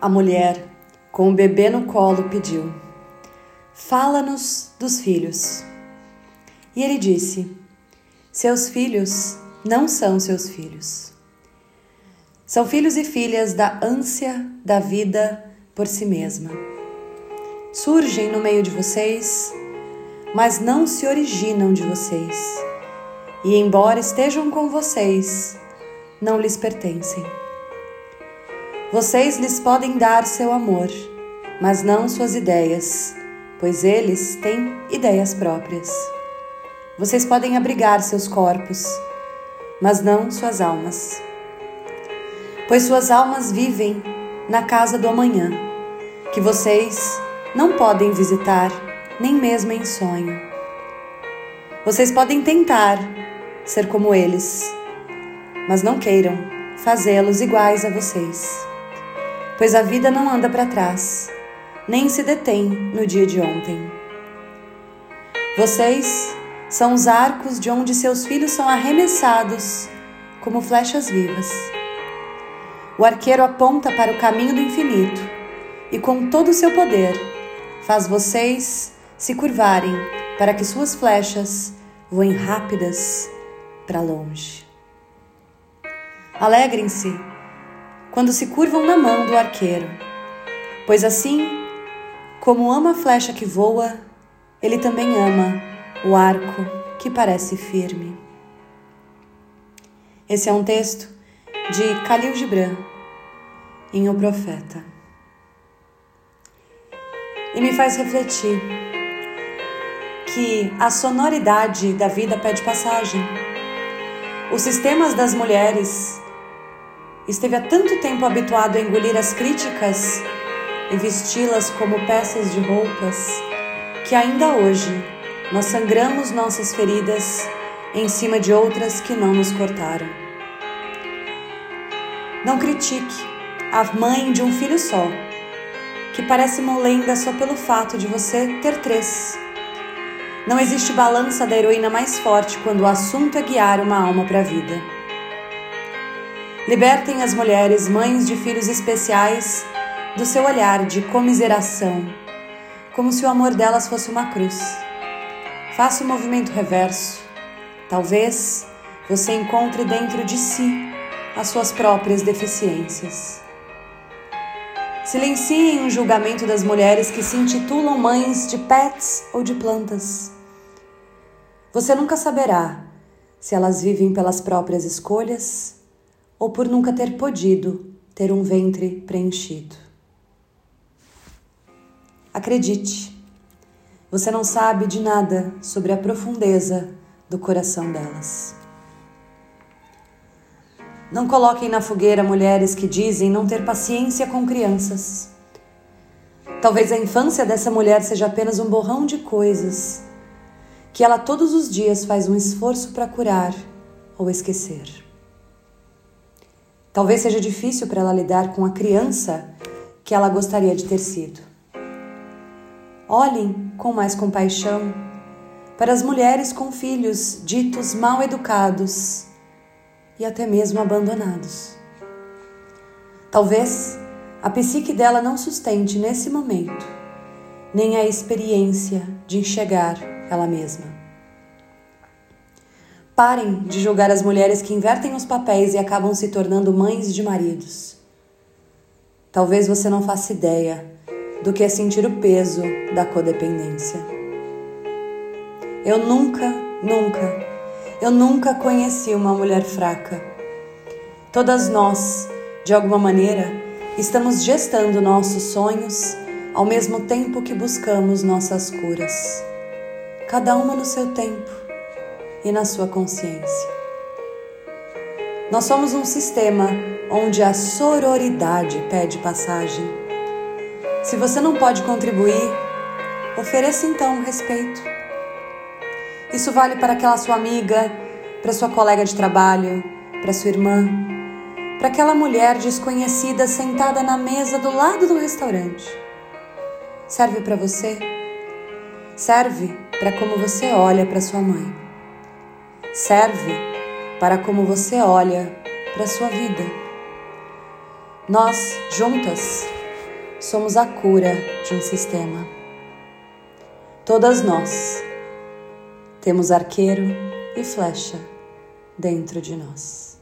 A mulher, com o bebê no colo, pediu: Fala-nos dos filhos. E ele disse: Seus filhos não são seus filhos. São filhos e filhas da ânsia da vida por si mesma. Surgem no meio de vocês, mas não se originam de vocês. E, embora estejam com vocês, não lhes pertencem. Vocês lhes podem dar seu amor, mas não suas ideias, pois eles têm ideias próprias. Vocês podem abrigar seus corpos, mas não suas almas, pois suas almas vivem na casa do amanhã, que vocês não podem visitar nem mesmo em sonho. Vocês podem tentar ser como eles, mas não queiram fazê-los iguais a vocês pois a vida não anda para trás, nem se detém no dia de ontem. Vocês são os arcos de onde seus filhos são arremessados como flechas vivas. O arqueiro aponta para o caminho do infinito e, com todo o seu poder, faz vocês se curvarem para que suas flechas voem rápidas para longe. Alegrem-se quando se curvam na mão do arqueiro, pois assim como ama a flecha que voa, ele também ama o arco que parece firme. Esse é um texto de Khalil Gibran em O Profeta. E me faz refletir que a sonoridade da vida pede passagem. Os sistemas das mulheres esteve há tanto tempo habituado a engolir as críticas e vesti-las como peças de roupas, que ainda hoje nós sangramos nossas feridas em cima de outras que não nos cortaram. Não critique a mãe de um filho só, que parece molenga só pelo fato de você ter três. Não existe balança da heroína mais forte quando o assunto é guiar uma alma para a vida. Libertem as mulheres, mães de filhos especiais, do seu olhar de comiseração, como se o amor delas fosse uma cruz. Faça o um movimento reverso. Talvez você encontre dentro de si as suas próprias deficiências. Silenciem o julgamento das mulheres que se intitulam mães de pets ou de plantas. Você nunca saberá se elas vivem pelas próprias escolhas ou por nunca ter podido ter um ventre preenchido. Acredite, você não sabe de nada sobre a profundeza do coração delas. Não coloquem na fogueira mulheres que dizem não ter paciência com crianças. Talvez a infância dessa mulher seja apenas um borrão de coisas que ela todos os dias faz um esforço para curar ou esquecer. Talvez seja difícil para ela lidar com a criança que ela gostaria de ter sido. Olhem com mais compaixão para as mulheres com filhos ditos mal educados e até mesmo abandonados. Talvez a psique dela não sustente nesse momento nem a experiência de enxergar ela mesma. Parem de julgar as mulheres que invertem os papéis e acabam se tornando mães de maridos. Talvez você não faça ideia do que é sentir o peso da codependência. Eu nunca, nunca, eu nunca conheci uma mulher fraca. Todas nós, de alguma maneira, estamos gestando nossos sonhos ao mesmo tempo que buscamos nossas curas. Cada uma no seu tempo e na sua consciência. Nós somos um sistema onde a sororidade pede passagem. Se você não pode contribuir, ofereça então respeito. Isso vale para aquela sua amiga, para sua colega de trabalho, para sua irmã, para aquela mulher desconhecida sentada na mesa do lado do restaurante. Serve para você? Serve para como você olha para sua mãe serve para como você olha para a sua vida. Nós, juntas, somos a cura de um sistema. Todas nós temos arqueiro e flecha dentro de nós.